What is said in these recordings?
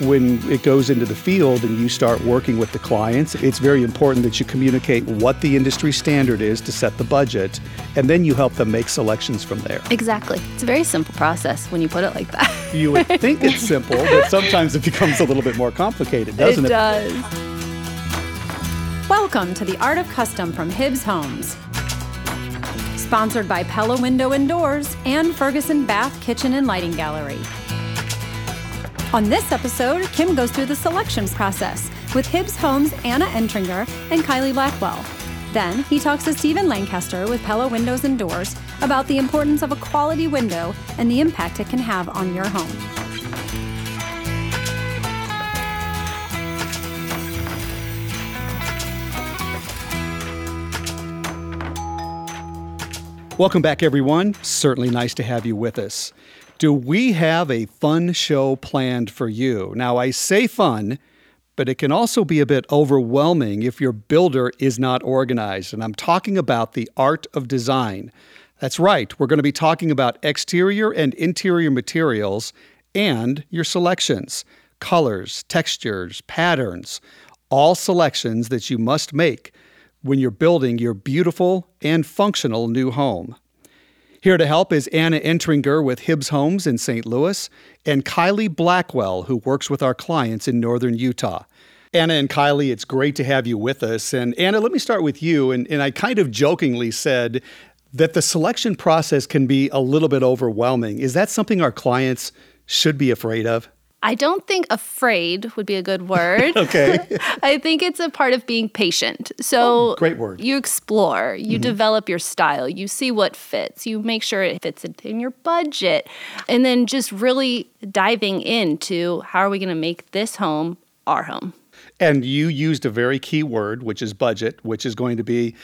when it goes into the field and you start working with the clients, it's very important that you communicate what the industry standard is to set the budget, and then you help them make selections from there. Exactly. It's a very simple process when you put it like that. you would think it's simple, but sometimes it becomes a little bit more complicated, doesn't it? It does. Welcome to the Art of Custom from Hibbs Homes. Sponsored by Pella Window and Doors and Ferguson Bath Kitchen and Lighting Gallery. On this episode, Kim goes through the selection process with Hibbs Homes' Anna Entringer and Kiley Blackwell. Then he talks to Stephen Lancaster with Pella Windows and Doors about the importance of a quality window and the impact it can have on your home. Welcome back, everyone. Certainly nice to have you with us. Do we have a fun show planned for you? Now, I say fun, but it can also be a bit overwhelming if your builder is not organized. And I'm talking about the art of design. That's right, we're going to be talking about exterior and interior materials and your selections, colors, textures, patterns, all selections that you must make when you're building your beautiful and functional new home. Here to help is Anna Entringer with Hibbs Homes in St. Louis and Kiley Blackwell, who works with our clients in northern Utah. Anna and Kiley, it's great to have you with us. And Anna, let me start with you. And, and I kind of jokingly said that the selection process can be a little bit overwhelming. Is that something our clients should be afraid of? I don't think afraid would be a good word. okay. I think it's a part of being patient. So, oh, great word. You explore, you mm-hmm. develop your style, you see what fits, you make sure it fits in your budget, and then just really diving into how are we going to make this home our home. And you used a very key word, which is budget, which is going to be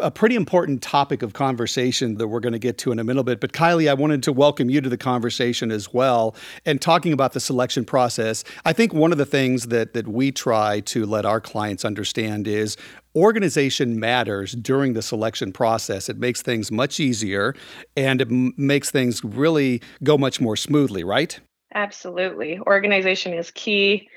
a pretty important topic of conversation that we're going to get to in a little bit. But Kiley, I wanted to welcome you to the conversation as well. And talking about the selection process, I think one of the things that that we try to let our clients understand is organization matters during the selection process. It makes things much easier and it m- makes things really go much more smoothly, right? Absolutely. Organization is key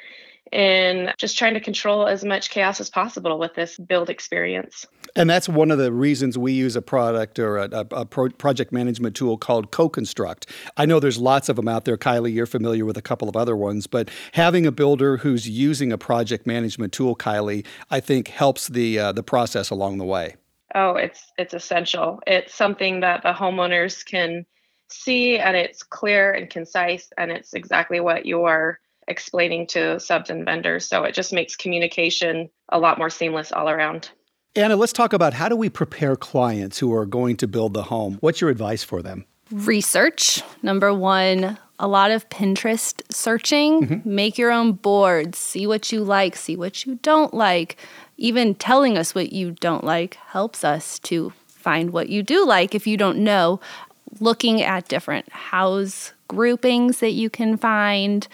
in just trying to control as much chaos as possible with this build experience. And that's one of the reasons we use a product or a, a, a pro- project management tool called CoConstruct. I know there's lots of them out there. Kiley, you're familiar with a couple of other ones, but having a builder who's using a project management tool, Kiley, I think helps the uh, the process along the way. Oh, it's it's essential. It's something that the homeowners can see, and it's clear and concise, and it's exactly what you're explaining to subs and vendors. So it just makes communication a lot more seamless all around. Anna, let's talk about how do we prepare clients who are going to build the home? What's your advice for them? Research. Number one, a lot of Pinterest searching. Mm-hmm. Make your own boards. See what you like, see what you don't like. Even telling us what you don't like helps us to find what you do like if you don't know. Looking at different house groupings that you can find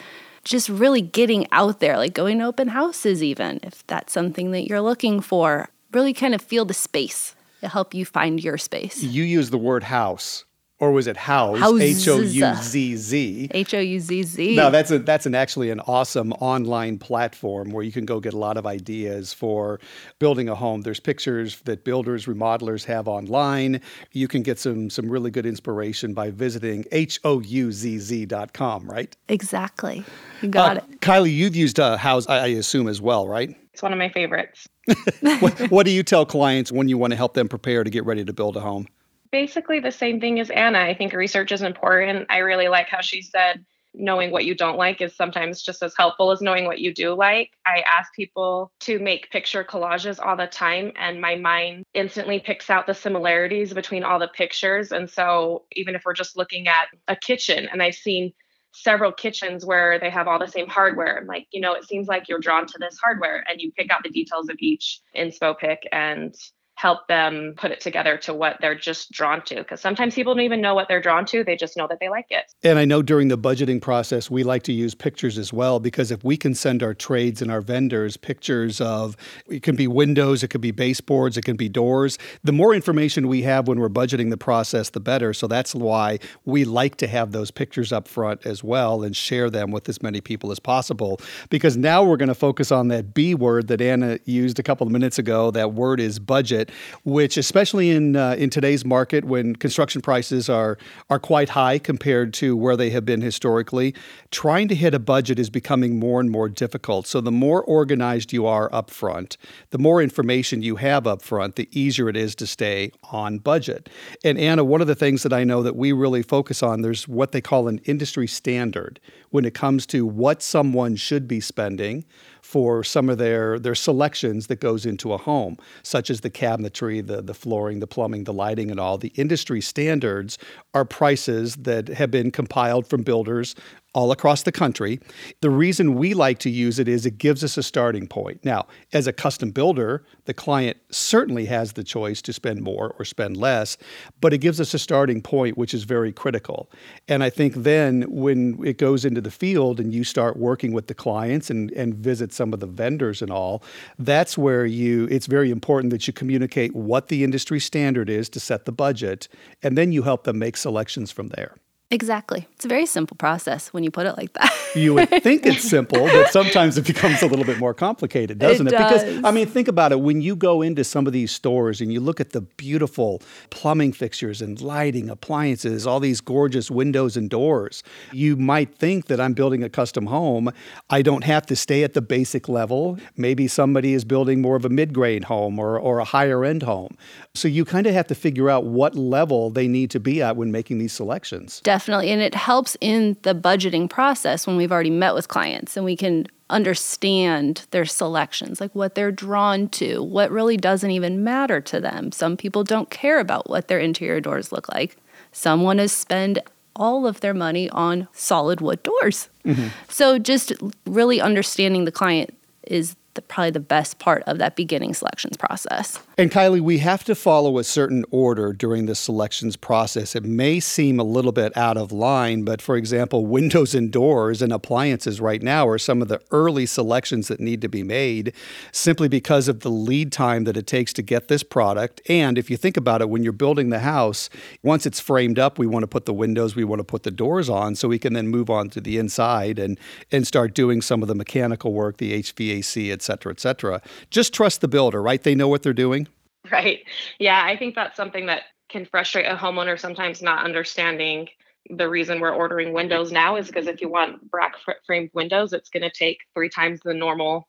just really getting out there, like going to open houses, even if that's something that you're looking for. Really kind of feel the space to help you find your space. You use the word house or was it house? H O U Z Z. H O U Z Z. No, that's a that's an actually an awesome online platform where you can go get a lot of ideas for building a home. There's pictures that builders, remodelers have online. You can get some some really good inspiration by visiting H O U Z Z.com, right? Exactly. You got uh, it. Kiley, you've used uh, Houzz, I assume, as well, right? It's one of my favorites. what, what do you tell clients when you want to help them prepare to get ready to build a home? basically the same thing as Anna. I think research is important. I really like how she said knowing what you don't like is sometimes just as helpful as knowing what you do like. I ask people to make picture collages all the time, and my mind instantly picks out the similarities between all the pictures. And so, even if we're just looking at a kitchen, and I've seen several kitchens where they have all the same hardware. I'm like, you know, it seems like you're drawn to this hardware, and you pick out the details of each inspo pick and help them put it together to what they're just drawn to. Because sometimes people don't even know what they're drawn to, they just know that they like it. And I know during the budgeting process, we like to use pictures as well, because if we can send our trades and our vendors pictures of it can be windows, it could be baseboards, it can be doors, the more information we have when we're budgeting the process, the better. So that's why we like to have those pictures up front as well and share them with as many people as possible. Because now we're going to focus on that B word that Anna used a couple of minutes ago. That word is budget which especially in uh, in today's market when construction prices are are quite high compared to where they have been historically, trying to hit a budget is becoming more and more difficult. So the more organized you are up front, the more information you have up front, the easier it is to stay on budget. And Anna, one of the things that I know that we really focus on, there's what they call an industry standard when it comes to what someone should be spending for some of their their selections that goes into a home, such as the cabinetry, the the flooring, the plumbing, the lighting, and all. The industry standards are prices that have been compiled from builders all across the country. The reason we like to use it is it gives us a starting point. Now, as a custom builder, the client certainly has the choice to spend more or spend less, but it gives us a starting point, which is very critical. And I think then when it goes into the field and you start working with the clients and, and visit some of the vendors and all, that's where you it's very important that you communicate what the industry standard is to set the budget, and then you help them make selections from there. Exactly. It's a very simple process when you put it like that. you would think it's simple, but sometimes it becomes a little bit more complicated, doesn't it? it? Does. Because I mean, think about it. When you go into some of these stores and you look at the beautiful plumbing fixtures and lighting, appliances, all these gorgeous windows and doors, you might think that I'm building a custom home. I don't have to stay at the basic level. Maybe somebody is building more of a mid-grade home or, or a higher end home. So you kind of have to figure out what level they need to be at when making these selections. Definitely Definitely. And it helps in the budgeting process when we've already met with clients and we can understand their selections, like what they're drawn to, what really doesn't even matter to them. Some people don't care about what their interior doors look like. Some want to spend all of their money on solid wood doors. Mm-hmm. So just really understanding the client is the, probably the best part of that beginning selections process. And Kiley, we have to follow a certain order during the selections process. It may seem a little bit out of line, but for example, windows and doors and appliances right now are some of the early selections that need to be made simply because of the lead time that it takes to get this product. And if you think about it, when you're building the house, once it's framed up, we want to put the windows, we want to put the doors on so we can then move on to the inside and, and start doing some of the mechanical work, the HVAC, etc cetera, et cetera. Just trust the builder, right? They know what they're doing. Right. Yeah, I think that's something that can frustrate a homeowner sometimes not understanding the reason we're ordering windows now is because if you want brack framed windows, it's going to take three times the normal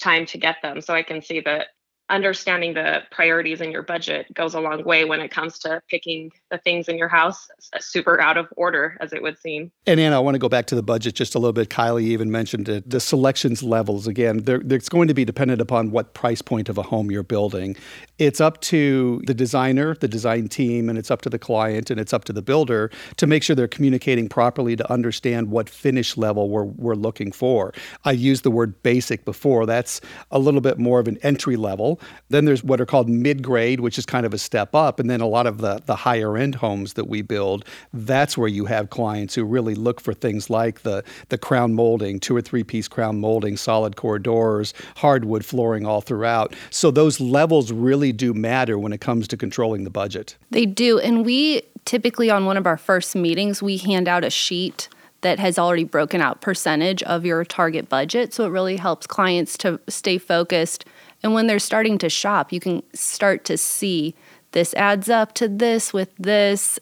time to get them. So I can see that understanding the priorities in your budget goes a long way when it comes to picking the things in your house uh, super out of order as it would seem. And Anna, I want to go back to the budget just a little bit. Kiley even mentioned it. The selections levels again, it's going to be dependent upon what price point of a home you're building. It's up to the designer, the design team, and it's up to the client and it's up to the builder to make sure they're communicating properly to understand what finish level we're, we're looking for. I used the word basic before. That's a little bit more of an entry level. Then there's what are called mid grade, which is kind of a step up. And then a lot of the, the higher end homes that we build, that's where you have clients who really look for things like the, the crown molding, two or three piece crown molding, solid core doors, hardwood flooring all throughout. So those levels really do matter when it comes to controlling the budget. They do. And we typically, on one of our first meetings, we hand out a sheet that has already broken out percentage of your target budget. So it really helps clients to stay focused and when they're starting to shop, you can start to see this adds up to this with this,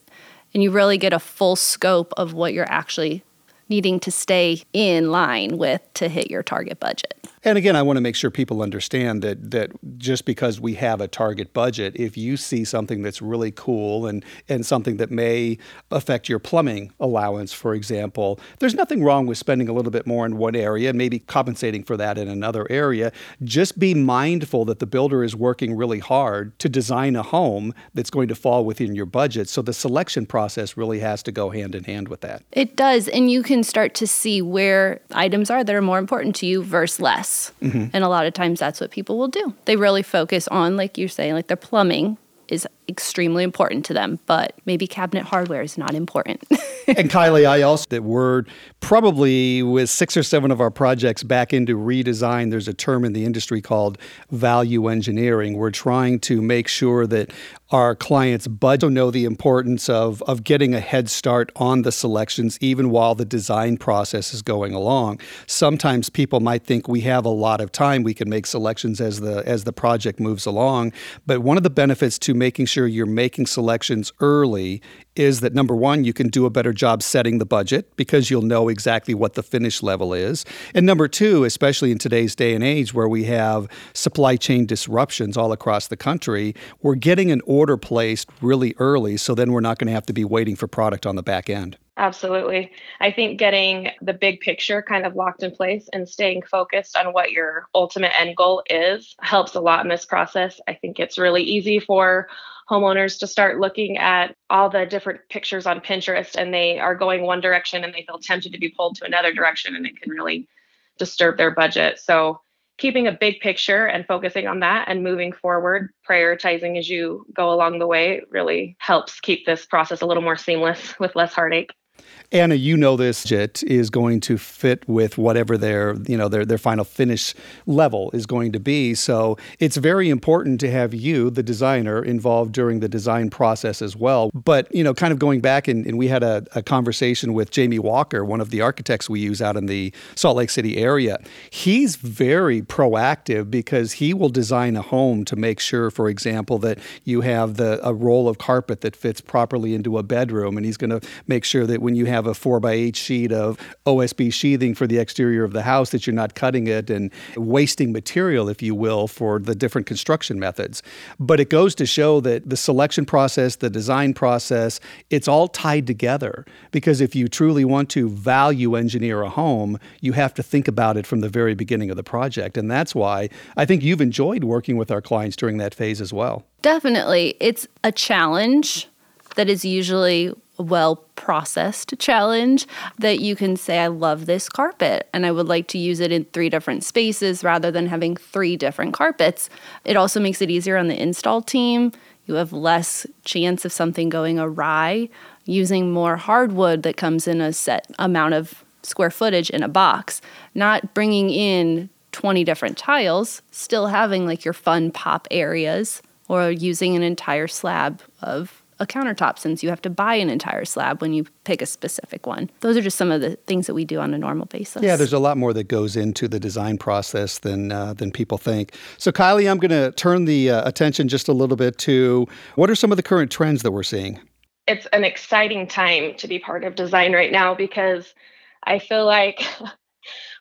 and you really get a full scope of what you're actually needing to stay in line with to hit your target budget. And again, I want to make sure people understand that that just because we have a target budget, if you see something that's really cool and and something that may affect your plumbing allowance, for example, there's nothing wrong with spending a little bit more in one area maybe compensating for that in another area. Just be mindful that the builder is working really hard to design a home that's going to fall within your budget. So the selection process really has to go hand in hand with that. It does, and you can start to see where items are that are more important to you versus less. Mm-hmm. And a lot of times that's what people will do. They really focus on, like you're saying, like their plumbing is extremely important to them, but maybe cabinet hardware is not important. and Kiley, I also that we're probably with six or seven of our projects back into redesign. There's a term in the industry called value engineering. We're trying to make sure that our clients but know the importance of of getting a head start on the selections even while the design process is going along. Sometimes people might think we have a lot of time, we can make selections as the as the project moves along, but one of the benefits to making sure you're making selections early is that number one, you can do a better job setting the budget because you'll know exactly what the finish level is. And number two, especially in today's day and age where we have supply chain disruptions all across the country, we're getting an order placed really early. So then we're not going to have to be waiting for product on the back end. Absolutely. I think getting the big picture kind of locked in place and staying focused on what your ultimate end goal is helps a lot in this process. I think it's really easy for homeowners to start looking at all the different pictures on Pinterest and they are going one direction and they feel tempted to be pulled to another direction and it can really disturb their budget. So, keeping a big picture and focusing on that and moving forward, prioritizing as you go along the way really helps keep this process a little more seamless with less heartache. Anna, you know this JIT is going to fit with whatever their, you know, their, their final finish level is going to be. So it's very important to have you, the designer, involved during the design process as well. But, you know, kind of going back and, and we had a, a conversation with Jamie Walker, one of the architects we use out in the Salt Lake City area. He's very proactive because he will design a home to make sure, for example, that you have the a roll of carpet that fits properly into a bedroom. And he's going to make sure that when you have a four by eight sheet of OSB sheathing for the exterior of the house, that you're not cutting it and wasting material, if you will, for the different construction methods. But it goes to show that the selection process, the design process, it's all tied together. Because if you truly want to value engineer a home, you have to think about it from the very beginning of the project. And that's why I think you've enjoyed working with our clients during that phase as well. Definitely. It's a challenge that is usually well processed challenge that you can say, I love this carpet and I would like to use it in three different spaces rather than having three different carpets. It also makes it easier on the install team. You have less chance of something going awry using more hardwood that comes in a set amount of square footage in a box, not bringing in 20 different tiles, still having like your fun pop areas or using an entire slab of a countertop since you have to buy an entire slab when you pick a specific one. Those are just some of the things that we do on a normal basis. Yeah, there's a lot more that goes into the design process than uh, than people think. So, Kiley, I'm going to turn the uh, attention just a little bit to what are some of the current trends that we're seeing. It's an exciting time to be part of design right now because I feel like.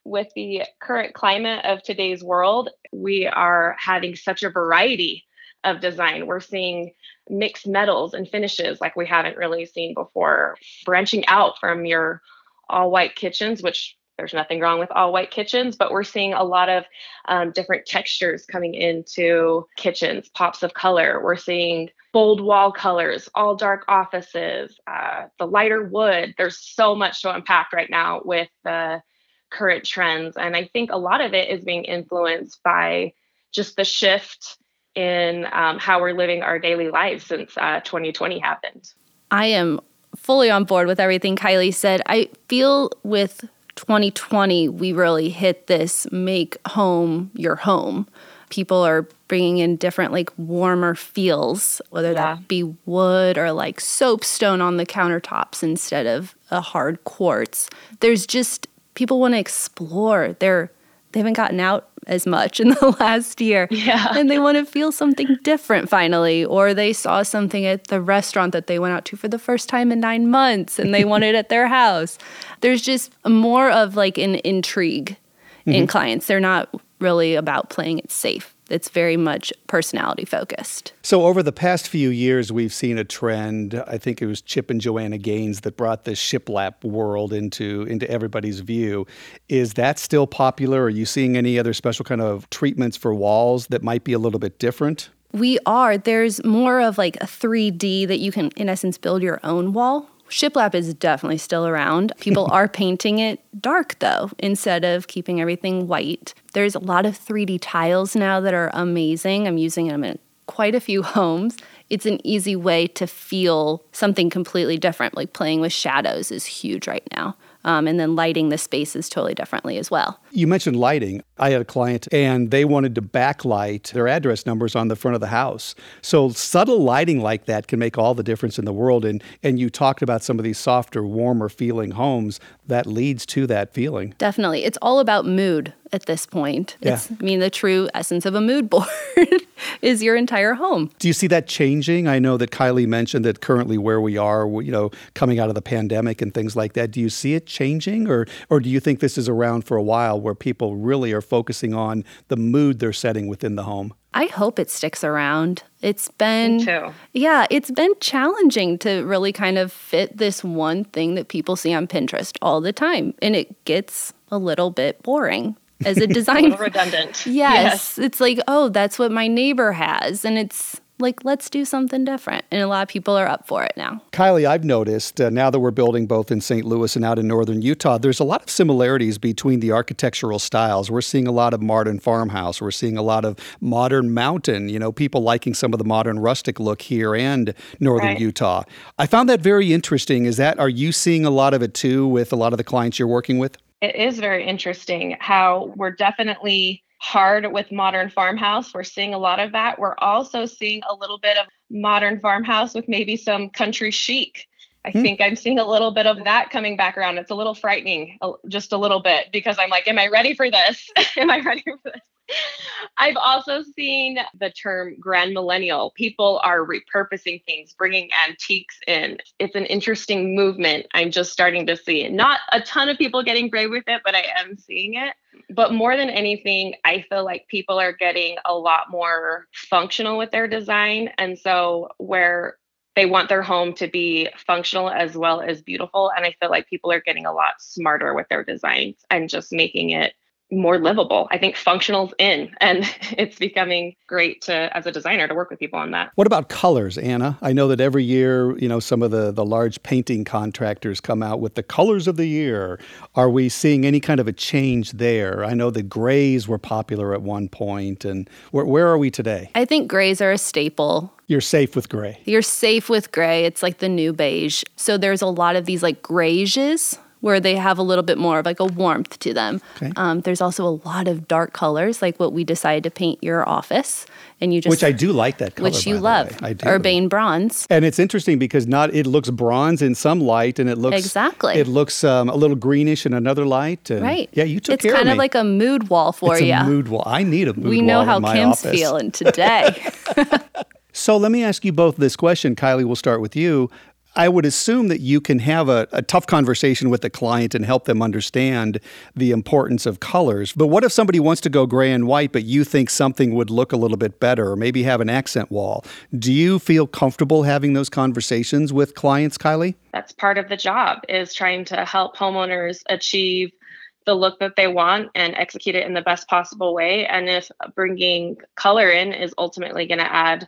with the current climate of today's world, we are having such a variety of design. We're seeing mixed metals and finishes like we haven't really seen before, branching out from your all white kitchens, which there's nothing wrong with all white kitchens, but we're seeing a lot of um, different textures coming into kitchens, pops of color. We're seeing bold wall colors, all dark offices, uh, the lighter wood. There's so much to unpack right now with the current trends. And I think a lot of it is being influenced by just the shift in um, how we're living our daily lives since uh, 2020 happened. I am fully on board with everything Kiley said. I feel with 2020, we really hit this make home your home. People are bringing in different, like warmer feels, whether yeah. that be wood or like soapstone on the countertops instead of a hard quartz. There's just people want to explore. They're they haven't gotten out as much in the last year. Yeah. And they want to feel something different finally. Or they saw something at the restaurant that they went out to for the first time in nine months and they want it at their house. There's just more of like an intrigue mm-hmm. in clients. They're not really about playing it safe it's very much personality focused. So over the past few years, we've seen a trend. I think it was Chip and Joanna Gaines that brought the shiplap world into into everybody's view. Is that still popular? Are you seeing any other special kind of treatments for walls that might be a little bit different? We are. There's more of like a 3D that you can, in essence, build your own wall Shiplap is definitely still around. People are painting it dark though, instead of keeping everything white. There's a lot of 3D tiles now that are amazing. I'm using them in quite a few homes. It's an easy way to feel something completely different. Like playing with shadows is huge right now. Um, and then lighting the spaces totally differently as well. You mentioned lighting. I had a client and they wanted to backlight their address numbers on the front of the house. So subtle lighting like that can make all the difference in the world. And and you talked about some of these softer, warmer feeling homes that leads to that feeling. Definitely. It's all about mood at this point. Yeah. It's I mean the true essence of a mood board is your entire home. Do you see that changing? I know that Kiley mentioned that currently where we are, you know, coming out of the pandemic and things like that. Do you see it changing or or do you think this is around for a while where people really are focusing on the mood they're setting within the home? I hope it sticks around. It's been Me too. Yeah, it's been challenging to really kind of fit this one thing that people see on Pinterest all the time and it gets a little bit boring as a A designer. little redundant. Yes. It's like, oh, that's what my neighbor has. And it's like, let's do something different. And a lot of people are up for it now. Kiley, I've noticed uh, now that we're building both in St. Louis and out in northern Utah, there's a lot of similarities between the architectural styles. We're seeing a lot of modern farmhouse. We're seeing a lot of modern mountain, you know, people liking some of the modern rustic look here and northern Right. Utah. I found that very interesting. Is that, are you seeing a lot of it too with a lot of the clients you're working with? It is very interesting how we're definitely hard with modern farmhouse. We're seeing a lot of that. We're also seeing a little bit of modern farmhouse with maybe some country chic. I hmm. think I'm seeing a little bit of that coming back around. It's a little frightening, just a little bit, because I'm like, am I ready for this? am I ready for this? I've also seen the term grand millennial. People are repurposing things, bringing antiques in. It's an interesting movement. I'm just starting to see. Not a ton of people getting brave with it, but I am seeing it. But more than anything, I feel like people are getting a lot more functional with their design. And so, where they want their home to be functional as well as beautiful. And I feel like people are getting a lot smarter with their designs and just making it more livable. I think functional's in and it's becoming great to as a designer to work with people on that. What about colors, Anna? I know that every year, you know, some of the, the large painting contractors come out with the colors of the year. Are we seeing any kind of a change there? I know the grays were popular at one point, and where, where are we today? I think grays are a staple. You're safe with gray. You're safe with gray. It's like the new beige. So there's a lot of these like grayish where they have a little bit more of like a warmth to them. Okay. Um, there's also a lot of dark colors, like what we decided to paint your office, and you just Which I do like that color. which you love. I do. urbane bronze. And it's interesting because not it looks bronze in some light, and it looks Exactly. It looks um, a little greenish in another light. Right. Yeah, you took It's care kind of of like a mood wall for it's you. a mood wall. I need a mood we wall know how my Kim's office. feeling today. So let me ask you both this question. Kiley, we'll start with you. I would assume that you can have a, a tough conversation with the client and help them understand the importance of colors. But what if somebody wants to go gray and white, but you think something would look a little bit better, or maybe have an accent wall? Do you feel comfortable having those conversations with clients, Kiley? That's part of the job is trying to help homeowners achieve the look that they want and execute it in the best possible way. And if bringing color in is ultimately going to add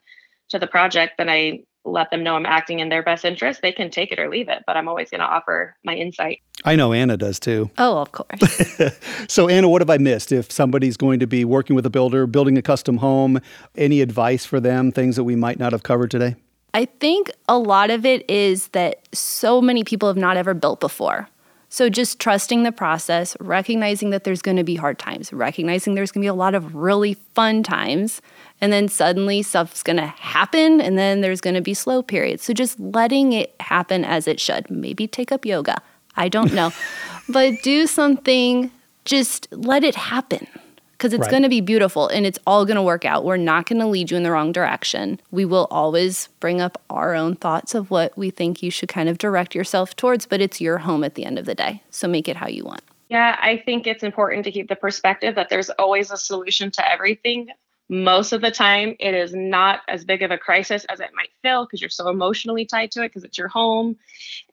to the project, then I let them know I'm acting in their best interest. They can take it or leave it, but I'm always going to offer my insight. I know Anna does too. oh, of course. So, Anna, what have I missed? If somebody's going to be working with a builder, building a custom home, any advice for them, things that we might not have covered today? I think a lot of it is that so many people have not ever built before. So just trusting the process, recognizing that there's going to be hard times, recognizing there's going to be a lot of really fun times, and then suddenly stuff's going to happen and then there's going to be slow periods. So just letting it happen as it should. Maybe take up yoga. I don't know. but do something just let it happen because it's Right. going to be beautiful and it's all going to work out. We're not going to lead you in the wrong direction. We will always bring up our own thoughts of what we think you should kind of direct yourself towards, but it's your home at the end of the day. So make it how you want. Yeah, I think it's important to keep the perspective that there's always a solution to everything. Most of the time it is not as big of a crisis as it might feel because you're so emotionally tied to it because it's your home.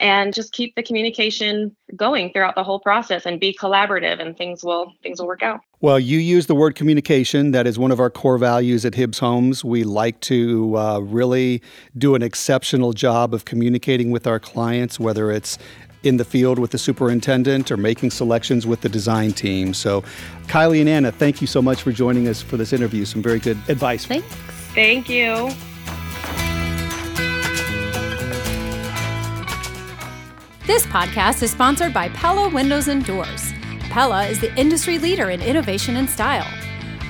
And just keep the communication going throughout the whole process and be collaborative and things will things will work out. Well you use the word communication. That is one of our core values at hibbs homes. We like to uh, really do an exceptional job of communicating with our clients whether it's in the field with the superintendent or making selections with the design team. So, Kiley and Anna, thank you so much for joining us for this interview. Some very good advice. Thanks. Thank you. This podcast is sponsored by Pella Windows and Doors. Pella is the industry leader in innovation and style.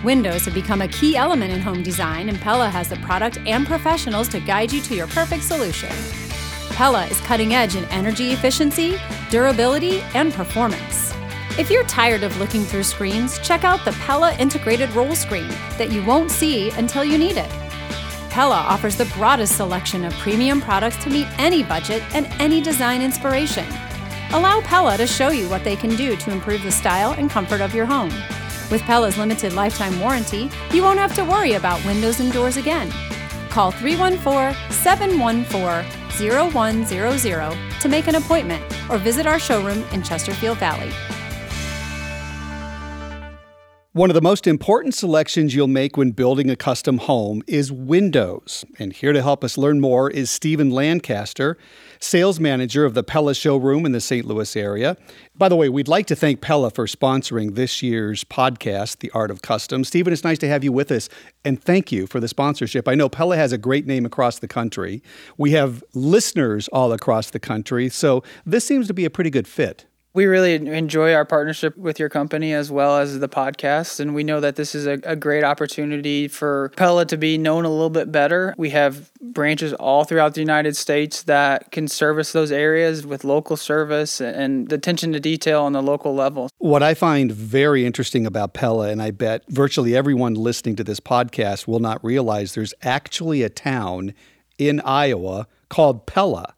Windows have become a key element in home design, and Pella has the product and professionals to guide you to your perfect solution. Pella is cutting edge in energy efficiency, durability, and performance. If you're tired of looking through screens, check out the Pella integrated roll screen that you won't see until you need it. Pella offers the broadest selection of premium products to meet any budget and any design inspiration. Allow Pella to show you what they can do to improve the style and comfort of your home. With Pella's limited lifetime warranty, you won't have to worry about windows and doors again. Call 314 714 0100 to make an appointment or visit our showroom in Chesterfield Valley. One of the most important selections you'll make when building a custom home is windows. And here to help us learn more is Stephen Lancaster, sales manager of the Pella showroom in the St. Louis area. By the way, we'd like to thank Pella for sponsoring this year's podcast, The Art of Custom. Stephen, it's nice to have you with us, and thank you for the sponsorship. I know Pella has a great name across the country. We have listeners all across the country, so this seems to be a pretty good fit we really enjoy our partnership with your company as well as the podcast. And we know that this is a, a, great opportunity for Pella to be known a little bit better. We have branches all throughout the United States that can service those areas with local service and attention to detail on the local level. What I find very interesting about Pella, and I bet virtually everyone listening to this podcast will not realize there's actually a town in Iowa called Pella.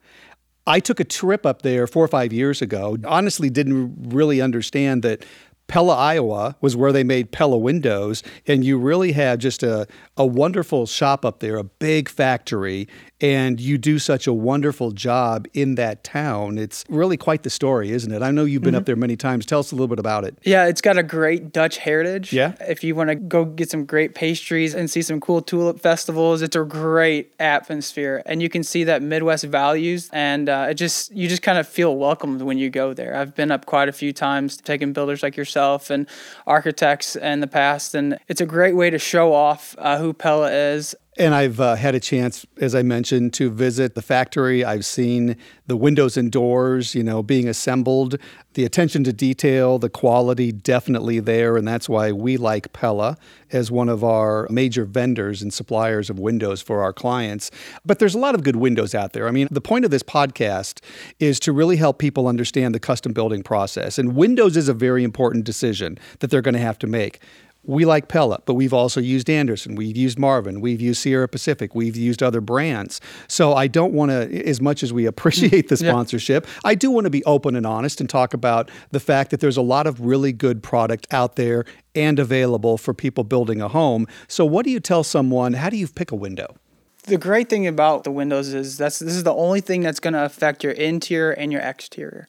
I took a trip up there four or five years ago. Honestly, didn't really understand that Pella, Iowa was where they made Pella windows. And you really have just a, a wonderful shop up there, a big factory. And you do such a wonderful job in that town. It's really quite the story, isn't it? I know you've been mm-hmm. up there many times. Tell us a little bit about it. Yeah, it's got a great Dutch heritage. Yeah. If you want to go get some great pastries and see some cool tulip festivals, it's a great atmosphere. And you can see that Midwest values. And uh, it just, you just kind of feel welcomed when you go there. I've been up quite a few times, taking builders like yourself and architects in the past. And it's a great way to show off uh, who Pella is. And I've uh, had a chance, as I mentioned, to visit the factory. I've seen the windows and doors, you know, being assembled. The attention to detail, the quality, definitely there, and that's why we like Pella as one of our major vendors and suppliers of windows for our clients. But there's a lot of good windows out there. I mean, the point of this podcast is to really help people understand the custom building process, and windows is a very important decision that they're going to have to make we like Pella, but we've also used Andersen, we've used Marvin, we've used Sierra Pacific, we've used other brands. So I don't want to, as much as we appreciate the mm, sponsorship, yeah. I do want to be open and honest and talk about the fact that there's a lot of really good product out there and available for people building a home. So what do you tell someone? How do you pick a window? The great thing about the windows is that's this is the only thing that's going to affect your interior and your exterior.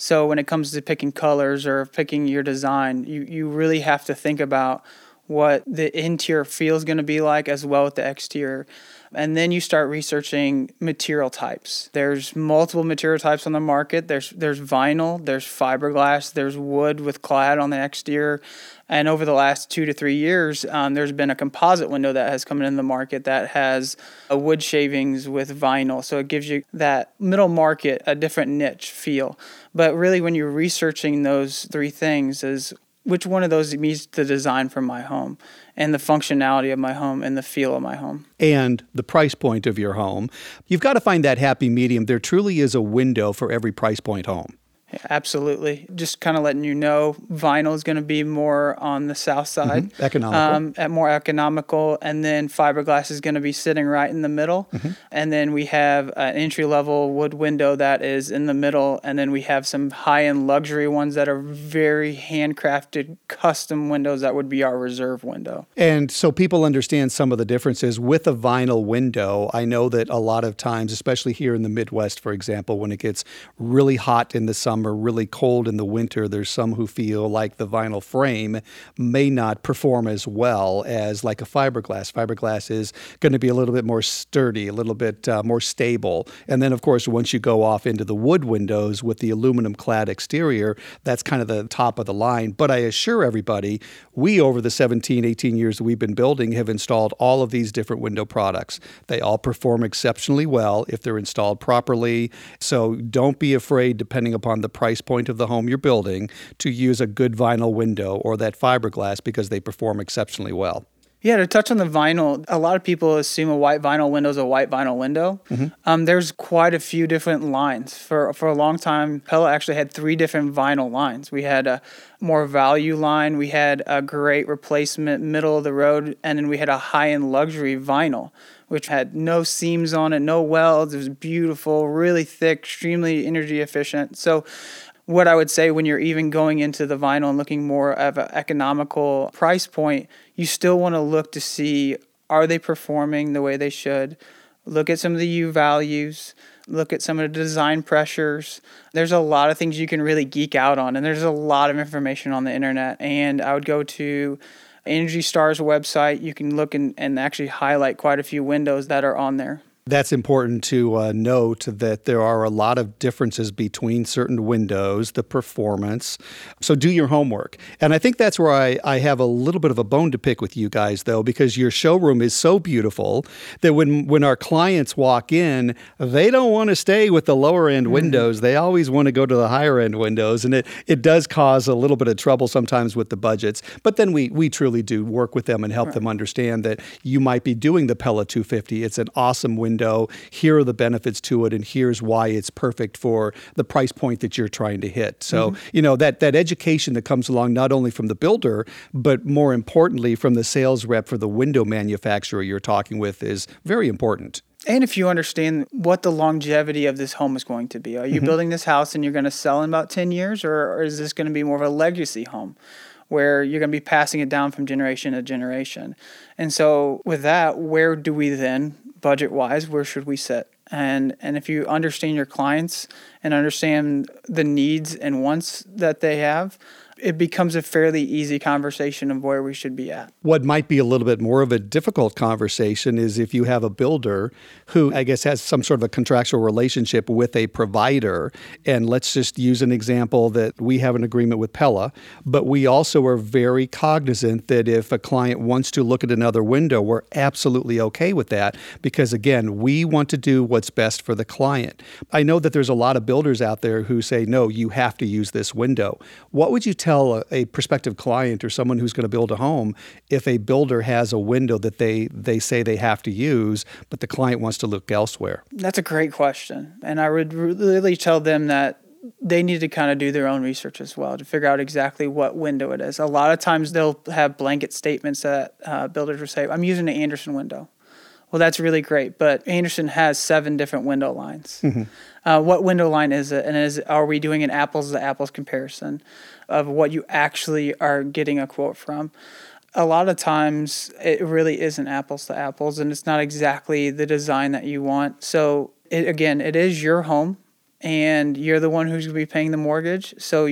So when it comes to picking colors or picking your design, you, you really have to think about what the interior feel is going to be like as well with the exterior. And then you start researching material types. There's multiple material types on the market. There's there's vinyl, there's fiberglass, there's wood with clad on the exterior. And over the last two to three years, um, there's been a composite window that has come in the market that has a wood shavings with vinyl. So it gives you that middle market a different niche feel. But really, when you're researching those three things, is which one of those meets the design for my home and the functionality of my home and the feel of my home and the price point of your home you've got to find that happy medium there truly is a window for every price point home absolutely. Just kind of letting you know, vinyl is going to be more on the south side, mm-hmm. economical, um, at more economical, and then fiberglass is going to be sitting right in the middle, mm-hmm. and then we have an entry level wood window that is in the middle, and then we have some high end luxury ones that are very handcrafted, custom windows that would be our reserve window. And so people understand some of the differences with a vinyl window. I know that a lot of times, especially here in the Midwest, for example, when it gets really hot in the summer summer, really cold in the winter, there's some who feel like the vinyl frame may not perform as well as like a fiberglass. Fiberglass is going to be a little bit more sturdy, a little bit uh, more stable. And then, of course, once you go off into the wood windows with the aluminum clad exterior, that's kind of the top of the line. But I assure everybody, we, over the 17, 18 years that we've been building, have installed all of these different window products. They all perform exceptionally well if they're installed properly. So don't be afraid, depending upon the price point of the home you're building to use a good vinyl window or that fiberglass because they perform exceptionally well. Yeah, to touch on the vinyl, a lot of people assume a white vinyl window is a white vinyl window. Mm-hmm. Um, there's quite a few different lines. For for a long time, Pella actually had three different vinyl lines. We had a more value line, we had a great replacement middle of the road, and then we had a high end luxury vinyl which had no seams on it, no welds. It was beautiful, really thick, extremely energy efficient. So, what I would say when you're even going into the vinyl and looking more of an economical price point, you still want to look to see are they performing the way they should. Look at some of the U values, look at some of the design pressures. There's a lot of things you can really geek out on, and there's a lot of information on the internet. And I would go to Energy Star's website, you can look and, and actually highlight quite a few windows that are on there. That's important to uh, note that there are a lot of differences between certain windows, the performance. So do your homework. And I think that's where I, I have a little bit of a bone to pick with you guys, though, because your showroom is so beautiful that when, when our clients walk in, they don't want to stay with the lower end mm-hmm. windows. They always want to go to the higher end windows. And it, it does cause a little bit of trouble sometimes with the budgets. But then we, we truly do work with them and help right. them understand that you might be doing the Pella 250. It's an awesome window window. Here are the benefits to it, and here's why it's perfect for the price point that you're trying to hit. So, mm-hmm. you know, that, that education that comes along not only from the builder, but more importantly from the sales rep for the window manufacturer you're talking with is very important. And if you understand what the longevity of this home is going to be, are you mm-hmm. building this house and you're going to sell in about 10 years, or, or is this going to be more of a legacy home? where you're going to be passing it down from generation to generation. And so, with that, where do we then budget wise where should we set and and if you understand your clients and understand the needs and wants that they have it becomes a fairly easy conversation of where we should be at. What might be a little bit more of a difficult conversation is if you have a builder who, I guess, has some sort of a contractual relationship with a provider. And let's just use an example that we have an agreement with Pella, but we also are very cognizant that if a client wants to look at another window, we're absolutely okay with that because, again, we want to do what's best for the client. I know that there's a lot of builders out there who say, no, you have to use this window. What would you tell tell a, a prospective client or someone who's going to build a home if a builder has a window that they they say they have to use, but the client wants to look elsewhere? That's a great question, and I would really tell them that they need to kind of do their own research as well to figure out exactly what window it is. A lot of times they'll have blanket statements that uh, builders will say, "I'm using an Andersen window." Well, that's really great, but Andersen has seven different window lines. Mm-hmm. Uh, what window line is it? And is are we doing an apples to apples comparison of what you actually are getting a quote from? A lot of times, it really isn't apples to apples, and it's not exactly the design that you want. So, it, again, it is your home, and you're the one who's going to be paying the mortgage. So,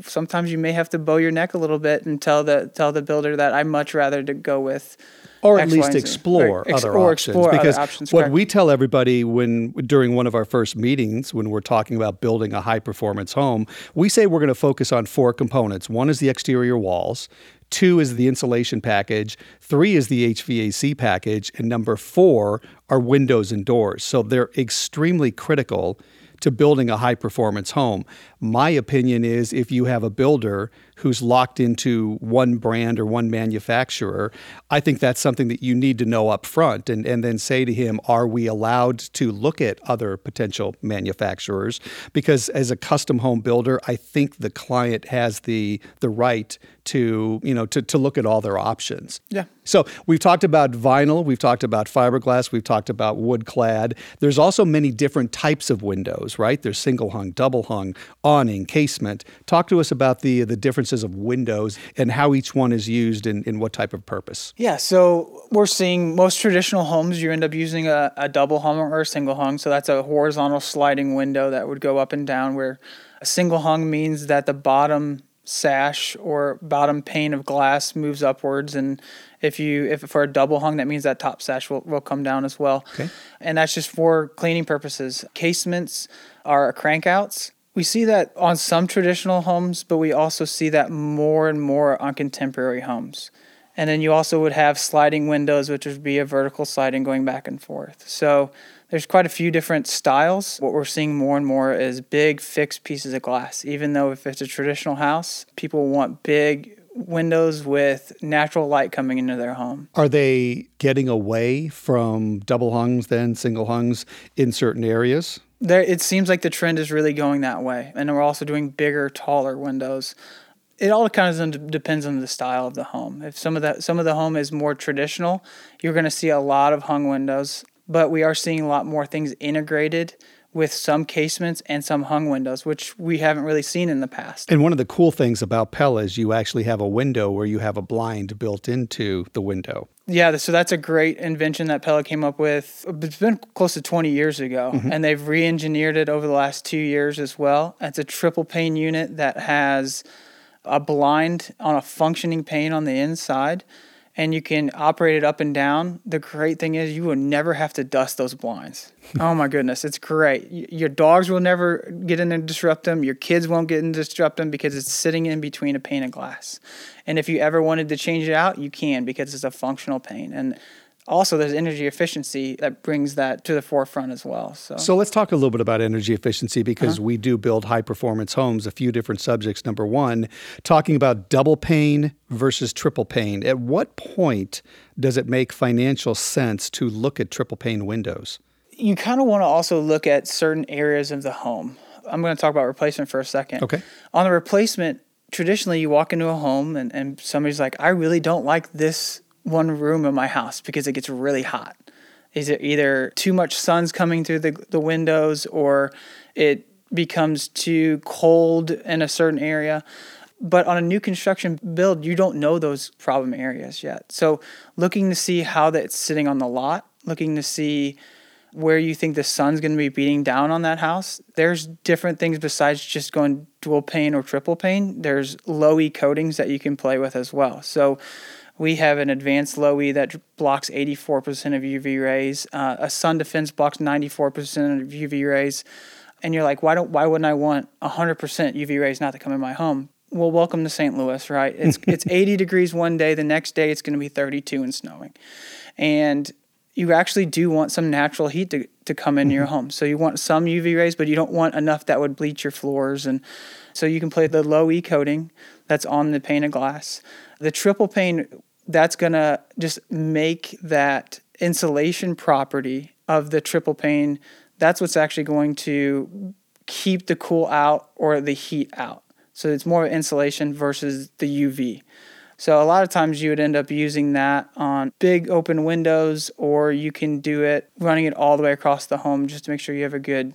sometimes you may have to bow your neck a little bit and tell the tell the builder that I'd much rather to go with or at X, least explore Ex- other or options. Explore because other options, what correct. we tell everybody when during one of our first meetings, when we're talking about building a high performance home, we say we're going to focus on four components. One is the exterior walls. Two is the insulation package. Three is the HVAC package. And number four are windows and doors. So they're extremely critical to building a high performance home. My opinion is if you have a builder who's locked into one brand or one manufacturer, I think that's something that you need to know up front and, and then say to him, are we allowed to look at other potential manufacturers? Because as a custom home builder, I think the client has the the right to you know to, to look at all their options. Yeah. So we've talked about vinyl, we've talked about fiberglass, we've talked about wood clad. There's also many different types of windows, right? There's single hung, double hung, awning, casement. Talk to us about the the differences of windows and how each one is used and, in what type of purpose. Yeah, so we're seeing most traditional homes you end up using a, a double hung or a single hung. So that's a horizontal sliding window that would go up and down where a single hung means that the bottom sash or bottom pane of glass moves upwards and if you if for a double hung that means that top sash will, will come down as well okay. and that's just for cleaning purposes casements are crankouts we see that on some traditional homes but we also see that more and more on contemporary homes and then you also would have sliding windows which would be a vertical sliding going back and forth so there's quite a few different styles. What we're seeing more and more is big fixed pieces of glass. Even though if it's a traditional house, people want big windows with natural light coming into their home. Are they getting away from double hungs then single hungs in certain areas? There it seems like the trend is really going that way. And we're also doing bigger, taller windows it all kind of depends on the style of the home. If some of the some of the home is more traditional, you're going to see a lot of hung windows but we are seeing a lot more things integrated with some casements and some hung windows, which we haven't really seen in the past. And one of the cool things about Pella is you actually have a window where you have a blind built into the window. Yeah, so that's a great invention that Pella came up with. It's been close to 20 years ago, mm-hmm. and they've re engineered it over the last two years as well. It's a triple pane unit that has a blind on a functioning pane on the inside and you can operate it up and down. The great thing is you will never have to dust those blinds. oh my goodness, it's great. Your dogs will never get in and disrupt them. Your kids won't get in and disrupt them because it's sitting in between a pane of glass. And if you ever wanted to change it out, you can because it's a functional pane. And also there's energy efficiency that brings that to the forefront as well so. So let's talk a little bit about energy efficiency because uh-huh. we do build high performance homes a few different subjects. Number one talking about double pane versus triple pane. At what point does it make financial sense to look at triple pane windows? You kind of want to also look at certain areas of the home. I'm going to talk about replacement for a second. Okay. On the replacement traditionally you walk into a home and, and somebody's like i really don't like this one room in my house because it gets really hot. Is it either too much sun's coming through the, the windows or it becomes too cold in a certain area? But on a new construction build, you don't know those problem areas yet. So, looking to see how that's sitting on the lot, looking to see where you think the sun's going to be beating down on that house, there's different things besides just going dual pane or triple pane. There's low E coatings that you can play with as well. So, we have an advanced low E that blocks 84% of UV rays. Uh, a sun defense blocks 94% of UV rays. And you're like, why don't why wouldn't I want 100% UV rays not to come in my home? Well, welcome to St. Louis, right? It's it's 80 degrees one day, the next day it's going to be 32 and snowing. And you actually do want some natural heat to, to come into mm-hmm. your home. So you want some UV rays, but you don't want enough that would bleach your floors. And so you can play the low E coating that's on the pane of glass. The triple pane that's going to just make that insulation property of the triple pane that's what's actually going to keep the cool out or the heat out so it's more insulation versus the uv so a lot of times you would end up using that on big open windows or you can do it running it all the way across the home just to make sure you have a good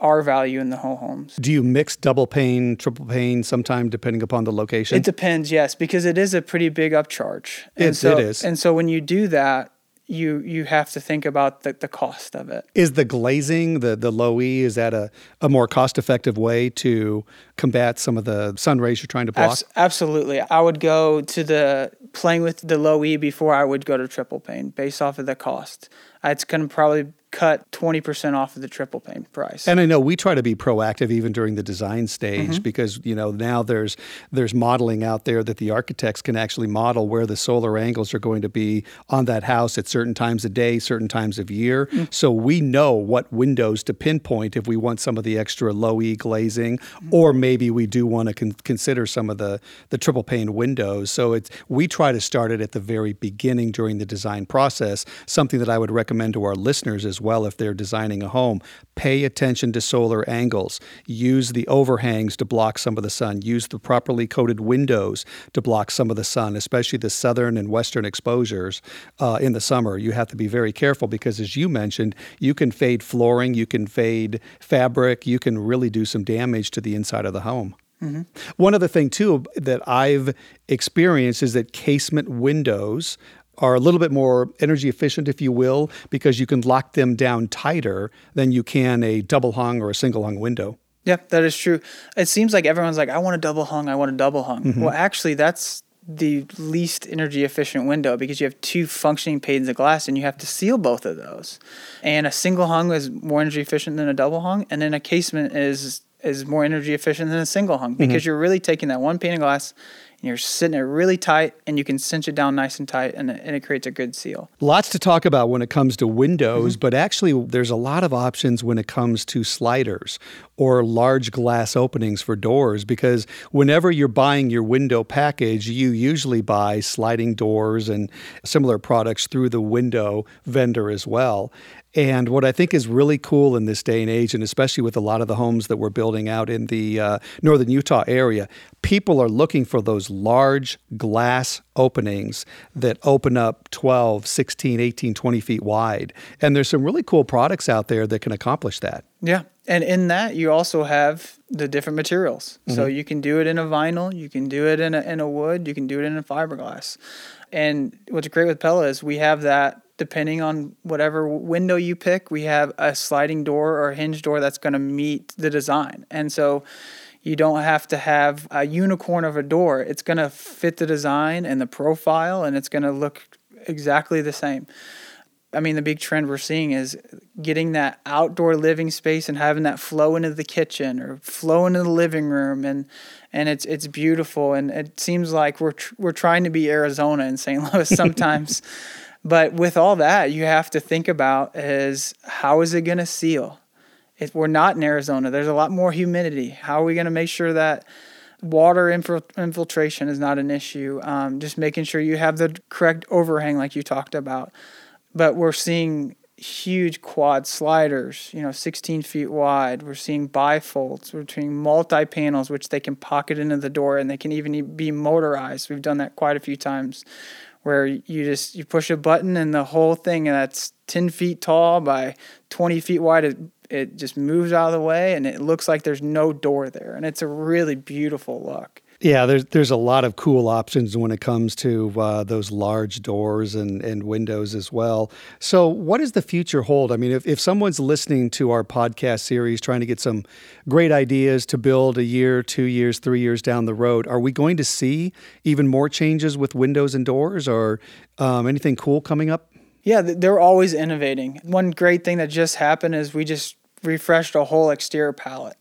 R value in the whole homes. Do you mix double pane, triple pane sometime depending upon the location? It depends, yes, because it is a pretty big upcharge. And so, it is. And so when you do that, you you have to think about the, the cost of it. Is the glazing, the, the low E, is that a, a more cost effective way to combat some of the sun rays you're trying to block? Abs- absolutely. I would go to the playing with the low E before I would go to triple pane based off of the cost. It's going to probably cut 20% off of the triple pane price. And I know we try to be proactive even during the design stage mm-hmm. because you know now there's there's modeling out there that the architects can actually model where the solar angles are going to be on that house at certain times of day, certain times of year. Mm-hmm. So we know what windows to pinpoint if we want some of the extra low E glazing mm-hmm. or maybe we do want to con- consider some of the the triple pane windows. So it's we try to start it at the very beginning during the design process. Something that I would recommend to our listeners as well if they're designing a home. Pay attention to solar angles. Use the overhangs to block some of the sun. Use the properly coated windows to block some of the sun, especially the southern and western exposures uh, in the summer. You have to be very careful because, as you mentioned, you can fade flooring, you can fade fabric, you can really do some damage to the inside of the home. Mm-hmm. One other thing, too, that I've experienced is that casement windows are a little bit more energy efficient, if you will, because you can lock them down tighter than you can a double hung or a single hung window. Yeah, that is true. It seems like everyone's like, I want a double hung, I want a double hung. Mm-hmm. Well, actually, that's the least energy efficient window because you have two functioning panes of glass and you have to seal both of those. And a single hung is more energy efficient than a double hung, and then a casement is is more energy efficient than a single hung because mm-hmm. you're really taking that one pane of glass and you're sitting it really tight and you can cinch it down nice and tight and it, and it creates a good seal. Lots to talk about when it comes to windows, mm-hmm. but actually there's a lot of options when it comes to sliders or large glass openings for doors because whenever you're buying your window package, you usually buy sliding doors and similar products through the window vendor as well. And what I think is really cool in this day and age, and especially with a lot of the homes that we're building out in the uh, northern Utah area, people are looking for those large glass openings that open up 12, 16, 18, 20 feet wide. And there's some really cool products out there that can accomplish that. Yeah. And in that, you also have the different materials. Mm-hmm. So you can do it in a vinyl, you can do it in a, in a wood, you can do it in a fiberglass. And what's great with Pella is we have that depending on whatever window you pick, we have a sliding door or a hinge door that's going to meet the design. And so you don't have to have a unicorn of a door. It's going to fit the design and the profile, and it's going to look exactly the same. I mean, the big trend we're seeing is getting that outdoor living space and having that flow into the kitchen or flow into the living room, and and it's it's beautiful. And it seems like we're tr- we're trying to be Arizona in St. Louis sometimes. But with all that, you have to think about is how is it going to seal? If we're not in Arizona, there's a lot more humidity. How are we going to make sure that water infiltration is not an issue? Um, just making sure you have the correct overhang, like you talked about. But we're seeing huge quad sliders, you know, 16 feet wide. We're seeing bifolds. We're seeing multi panels, which they can pocket into the door and they can even be motorized. We've done that quite a few times where you just you push a button and the whole thing and that's 10 feet tall by 20 feet wide it, it just moves out of the way and it looks like there's no door there and it's a really beautiful look yeah, there's there's a lot of cool options when it comes to uh, those large doors and, and windows as well. So, what does the future hold? I mean, if, if someone's listening to our podcast series, trying to get some great ideas to build a year, two years, three years down the road, are we going to see even more changes with windows and doors, or um, anything cool coming up? Yeah, they're always innovating. One great thing that just happened is we just refreshed a whole exterior palette,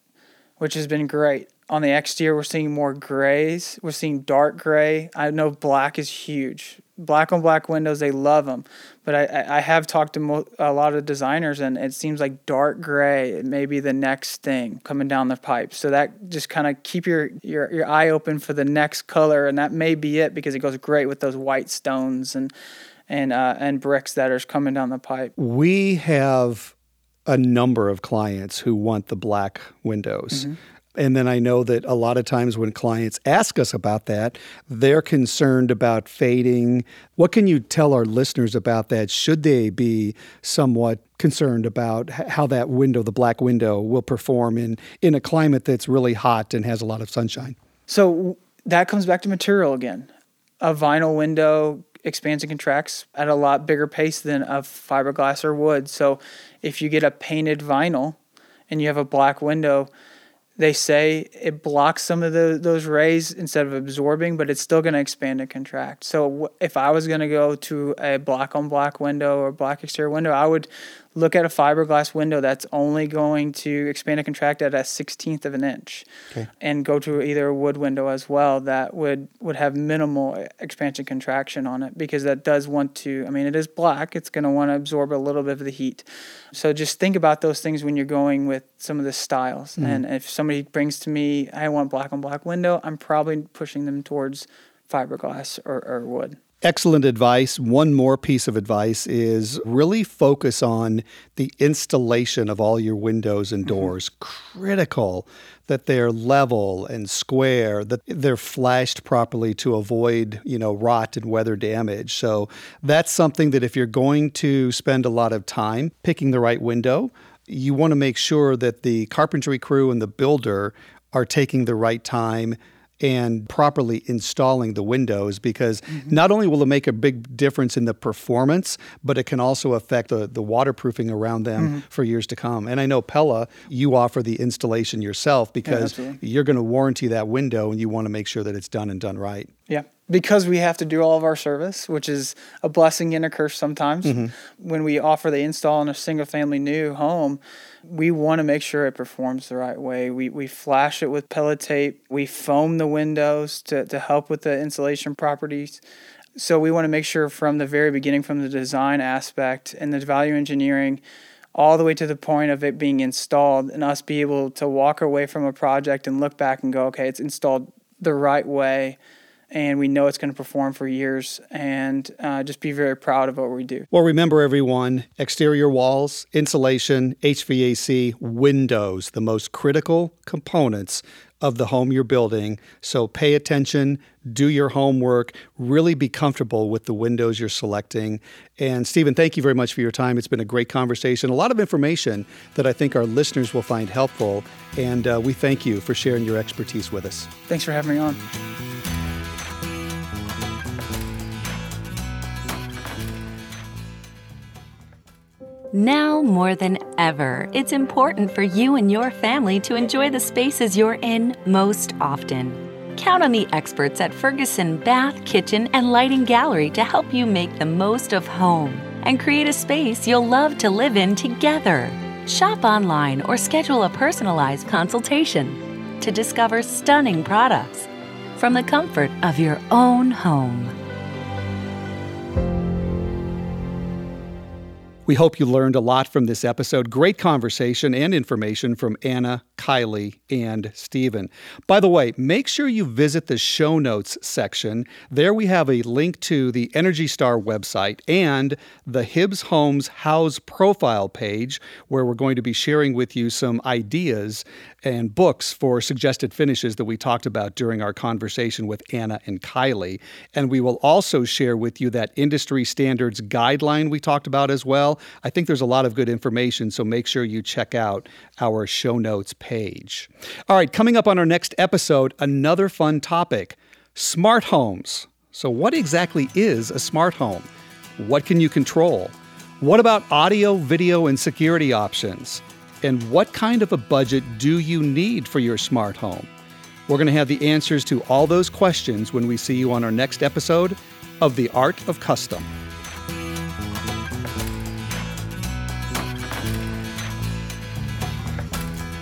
which has been great on the exterior, we're seeing more grays. We're seeing dark gray. I know black is huge. Black on black windows, they love them. But I, I have talked to mo- a lot of designers, and it seems like dark gray may be the next thing coming down the pipe. So that just kind of keep your, your, your eye open for the next color, and that may be it because it goes great with those white stones and and uh, and bricks that are coming down the pipe. We have a number of clients who want the black windows. Mm-hmm. And then I know that a lot of times when clients ask us about that, they're concerned about fading. What can you tell our listeners about that? Should they be somewhat concerned about how that window, the black window, will perform in, in a climate that's really hot and has a lot of sunshine? So that comes back to material again. A vinyl window expands and contracts at a lot bigger pace than a fiberglass or wood. So if you get a painted vinyl and you have a black window, they say it blocks some of the, those rays instead of absorbing, but it's still going to expand and contract. So if I was going to go to a black on black window or black exterior window, I would look at a fiberglass window that's only going to expand and contract at a 16th of an inch Okay. and go to either a wood window as well that would would have minimal expansion contraction on it because that does want to i mean it is black. It's going to want to absorb a little bit of the heat. So just think about those things when you're going with some of the styles. Mm-hmm. And if somebody brings to me i want black on black window i'm probably pushing them towards fiberglass or, or wood Excellent advice. One more piece of advice is really focus on the installation of all your windows and mm-hmm. doors. Critical that they're level and square, that they're flashed properly to avoid, you know, rot and weather damage. So that's something that if you're going to spend a lot of time picking the right window, you want to make sure that the carpentry crew and the builder are taking the right time and properly installing the windows because mm-hmm. not only will it make a big difference in the performance, but it can also affect the, the waterproofing around them mm-hmm. for years to come. And I know Pella, you offer the installation yourself because absolutely. you're going to warranty that window and you want to make sure that it's done and done right. Yeah. Because we have to do all of our service, which is a blessing and a curse sometimes. Mm-hmm. When we offer the install in a single family new home, we want to make sure it performs the right way. We, we flash it with pellet tape, we foam the windows to, to help with the insulation properties. So we want to make sure from the very beginning, from the design aspect and the value engineering, all the way to the point of it being installed, and us be able to walk away from a project and look back and go, okay, it's installed the right way and we know it's going to perform for years and uh, just be very proud of what we do. Well, remember everyone exterior walls, insulation, HVAC, windows, the most critical components of the home you're building. So pay attention, do your homework, really be comfortable with the windows you're selecting. And Stephen, thank you very much for your time. It's been a great conversation, a lot of information that I think our listeners will find helpful. And uh, we thank you for sharing your expertise with us. Thanks for having me on. Now more than ever, it's important for you and your family to enjoy the spaces you're in most often. Count on the experts at Ferguson Bath, Kitchen, and Lighting Gallery to help you make the most of home and create a space you'll love to live in together. Shop online or schedule a personalized consultation to discover stunning products from the comfort of your own home. We hope you learned a lot from this episode. Great conversation and information from Anna, Kiley, and Stephen. By the way, make sure you visit the show notes section. There we have a link to the Energy Star website and the Hibbs Homes Houzz profile page, where we're going to be sharing with you some ideas and books for suggested finishes that we talked about during our conversation with Anna and Kiley. And we will also share with you that industry standards guideline we talked about as well. I think there's a lot of good information, so make sure you check out our show notes page. All right, coming up on our next episode, another fun topic smart homes. So, what exactly is a smart home? What can you control? What about audio, video, and security options? And what kind of a budget do you need for your smart home? We're going to have the answers to all those questions when we see you on our next episode of The Art of Custom.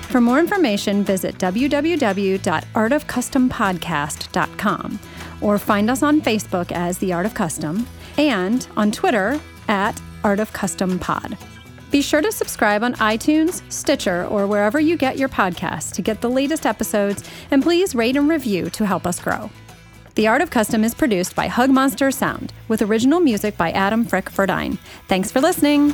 For more information, visit www.artofcustompodcast.com or find us on Facebook as The Art of Custom and on Twitter at Art of Custom Pod. Be sure to subscribe on iTunes, Stitcher, or wherever you get your podcasts to get the latest episodes, and please rate and review to help us grow. The Art of Custom is produced by Hug Monster Sound with original music by Adam Frick Verdine. Thanks for listening.